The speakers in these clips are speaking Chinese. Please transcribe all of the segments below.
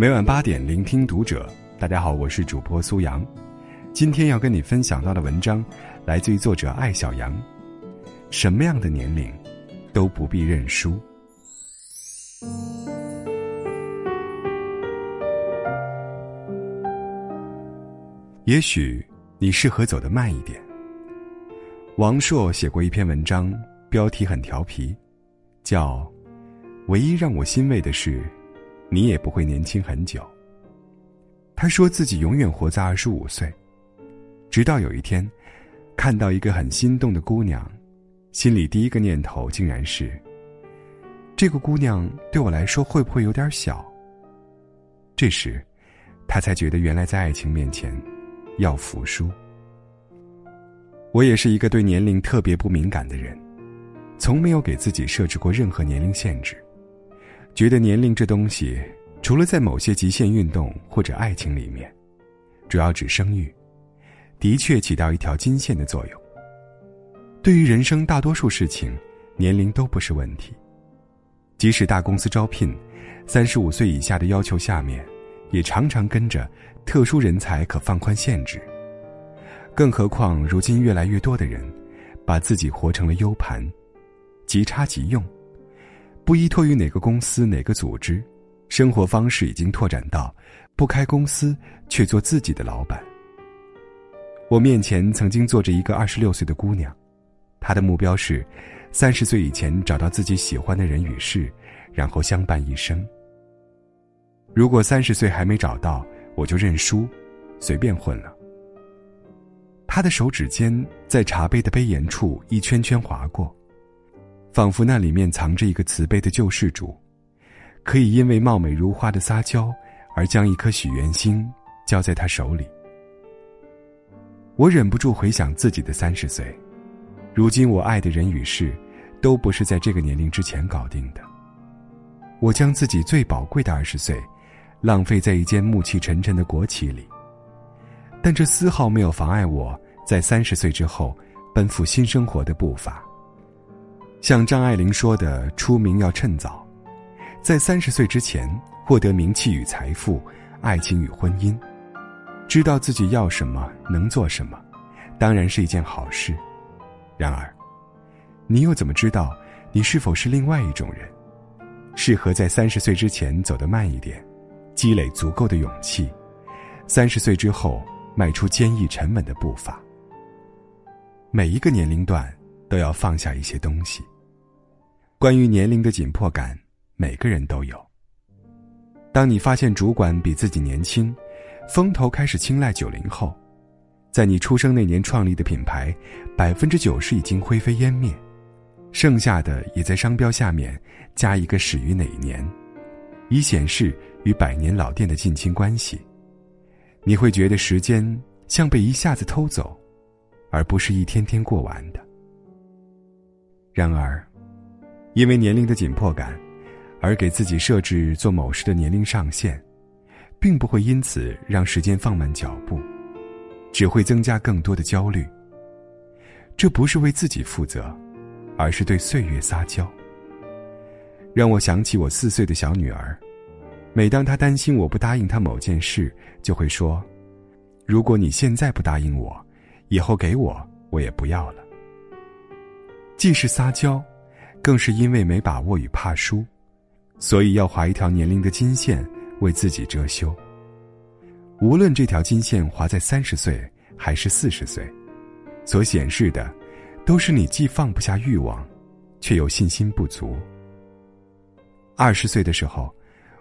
每晚八点，聆听读者。大家好，我是主播苏阳。今天要跟你分享到的文章，来自于作者艾小羊。什么样的年龄，都不必认输。也许你适合走得慢一点。王朔写过一篇文章，标题很调皮，叫《唯一让我欣慰的是》。你也不会年轻很久。他说自己永远活在二十五岁，直到有一天，看到一个很心动的姑娘，心里第一个念头竟然是：这个姑娘对我来说会不会有点小？这时，他才觉得原来在爱情面前，要服输。我也是一个对年龄特别不敏感的人，从没有给自己设置过任何年龄限制。觉得年龄这东西，除了在某些极限运动或者爱情里面，主要指生育，的确起到一条金线的作用。对于人生大多数事情，年龄都不是问题。即使大公司招聘，三十五岁以下的要求下面，也常常跟着特殊人才可放宽限制。更何况如今越来越多的人，把自己活成了 U 盘，即插即用。不依托于哪个公司、哪个组织，生活方式已经拓展到不开公司却做自己的老板。我面前曾经坐着一个二十六岁的姑娘，她的目标是三十岁以前找到自己喜欢的人与事，然后相伴一生。如果三十岁还没找到，我就认输，随便混了。她的手指尖在茶杯的杯沿处一圈圈划过。仿佛那里面藏着一个慈悲的救世主，可以因为貌美如花的撒娇而将一颗许愿星交在他手里。我忍不住回想自己的三十岁，如今我爱的人与事，都不是在这个年龄之前搞定的。我将自己最宝贵的二十岁，浪费在一间暮气沉沉的国企里，但这丝毫没有妨碍我在三十岁之后奔赴新生活的步伐。像张爱玲说的：“出名要趁早，在三十岁之前获得名气与财富，爱情与婚姻，知道自己要什么，能做什么，当然是一件好事。然而，你又怎么知道你是否是另外一种人，适合在三十岁之前走得慢一点，积累足够的勇气，三十岁之后迈出坚毅沉稳的步伐？每一个年龄段。”都要放下一些东西。关于年龄的紧迫感，每个人都有。当你发现主管比自己年轻，风头开始青睐九零后，在你出生那年创立的品牌，百分之九十已经灰飞烟灭，剩下的也在商标下面加一个始于哪一年，以显示与百年老店的近亲关系。你会觉得时间像被一下子偷走，而不是一天天过完的。然而，因为年龄的紧迫感，而给自己设置做某事的年龄上限，并不会因此让时间放慢脚步，只会增加更多的焦虑。这不是为自己负责，而是对岁月撒娇。让我想起我四岁的小女儿，每当她担心我不答应她某件事，就会说：“如果你现在不答应我，以后给我，我也不要了。”既是撒娇，更是因为没把握与怕输，所以要划一条年龄的金线为自己遮羞。无论这条金线划在三十岁还是四十岁，所显示的，都是你既放不下欲望，却又信心不足。二十岁的时候，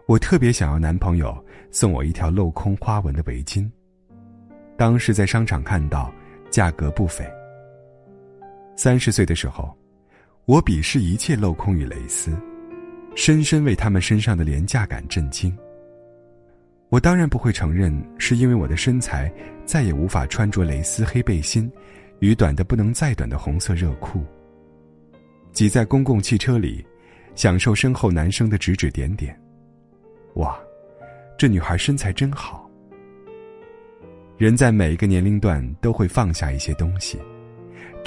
我特别想要男朋友送我一条镂空花纹的围巾，当时在商场看到，价格不菲。三十岁的时候，我鄙视一切镂空与蕾丝，深深为他们身上的廉价感震惊。我当然不会承认是因为我的身材再也无法穿着蕾丝黑背心与短的不能再短的红色热裤。挤在公共汽车里，享受身后男生的指指点点。哇，这女孩身材真好。人在每一个年龄段都会放下一些东西。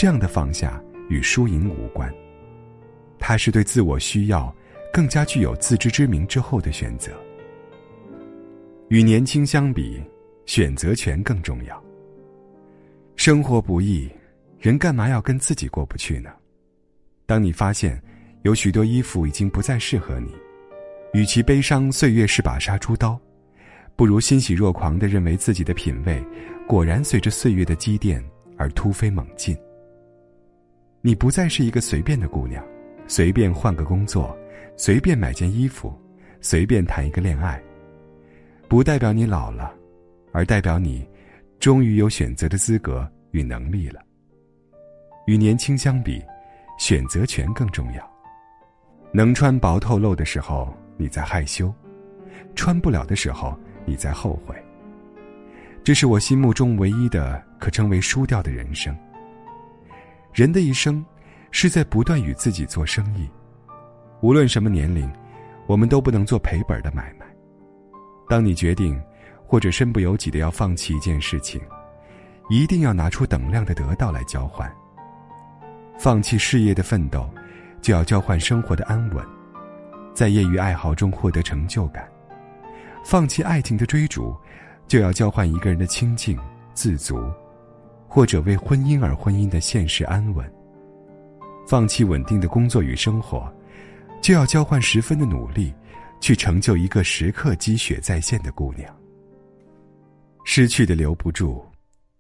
这样的放下与输赢无关，它是对自我需要更加具有自知之明之后的选择。与年轻相比，选择权更重要。生活不易，人干嘛要跟自己过不去呢？当你发现有许多衣服已经不再适合你，与其悲伤岁月是把杀猪刀，不如欣喜若狂的认为自己的品味果然随着岁月的积淀而突飞猛进。你不再是一个随便的姑娘，随便换个工作，随便买件衣服，随便谈一个恋爱。不代表你老了，而代表你，终于有选择的资格与能力了。与年轻相比，选择权更重要。能穿薄透露的时候，你在害羞；穿不了的时候，你在后悔。这是我心目中唯一的可称为输掉的人生。人的一生，是在不断与自己做生意。无论什么年龄，我们都不能做赔本的买卖。当你决定，或者身不由己的要放弃一件事情，一定要拿出等量的得到来交换。放弃事业的奋斗，就要交换生活的安稳，在业余爱好中获得成就感；放弃爱情的追逐，就要交换一个人的清静自足，或者为婚姻而婚姻的现实安稳；放弃稳定的工作与生活，就要交换十分的努力。去成就一个时刻积雪在线的姑娘。失去的留不住，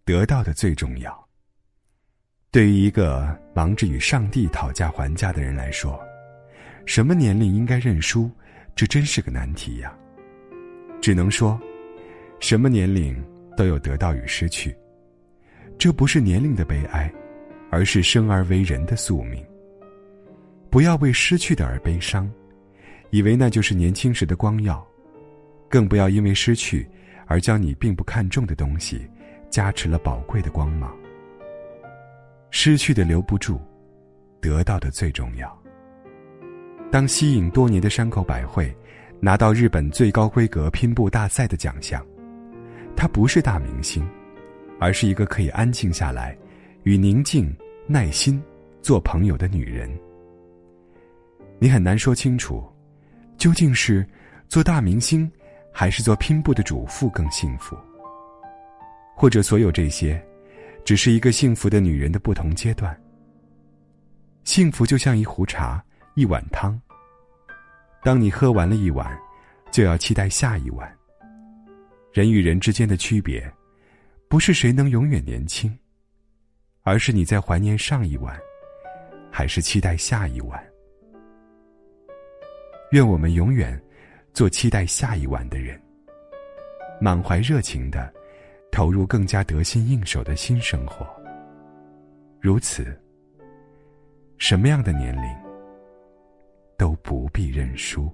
得到的最重要。对于一个忙着与上帝讨价还价的人来说，什么年龄应该认输，这真是个难题呀。只能说，什么年龄都有得到与失去，这不是年龄的悲哀，而是生而为人的宿命。不要为失去的而悲伤。以为那就是年轻时的光耀，更不要因为失去而将你并不看重的东西加持了宝贵的光芒。失去的留不住，得到的最重要。当吸引多年的山口百惠拿到日本最高规格拼布大赛的奖项，她不是大明星，而是一个可以安静下来，与宁静、耐心做朋友的女人。你很难说清楚。究竟是做大明星，还是做拼布的主妇更幸福？或者所有这些，只是一个幸福的女人的不同阶段？幸福就像一壶茶，一碗汤。当你喝完了一碗，就要期待下一碗。人与人之间的区别，不是谁能永远年轻，而是你在怀念上一晚，还是期待下一晚。愿我们永远做期待下一晚的人，满怀热情的投入更加得心应手的新生活。如此，什么样的年龄都不必认输。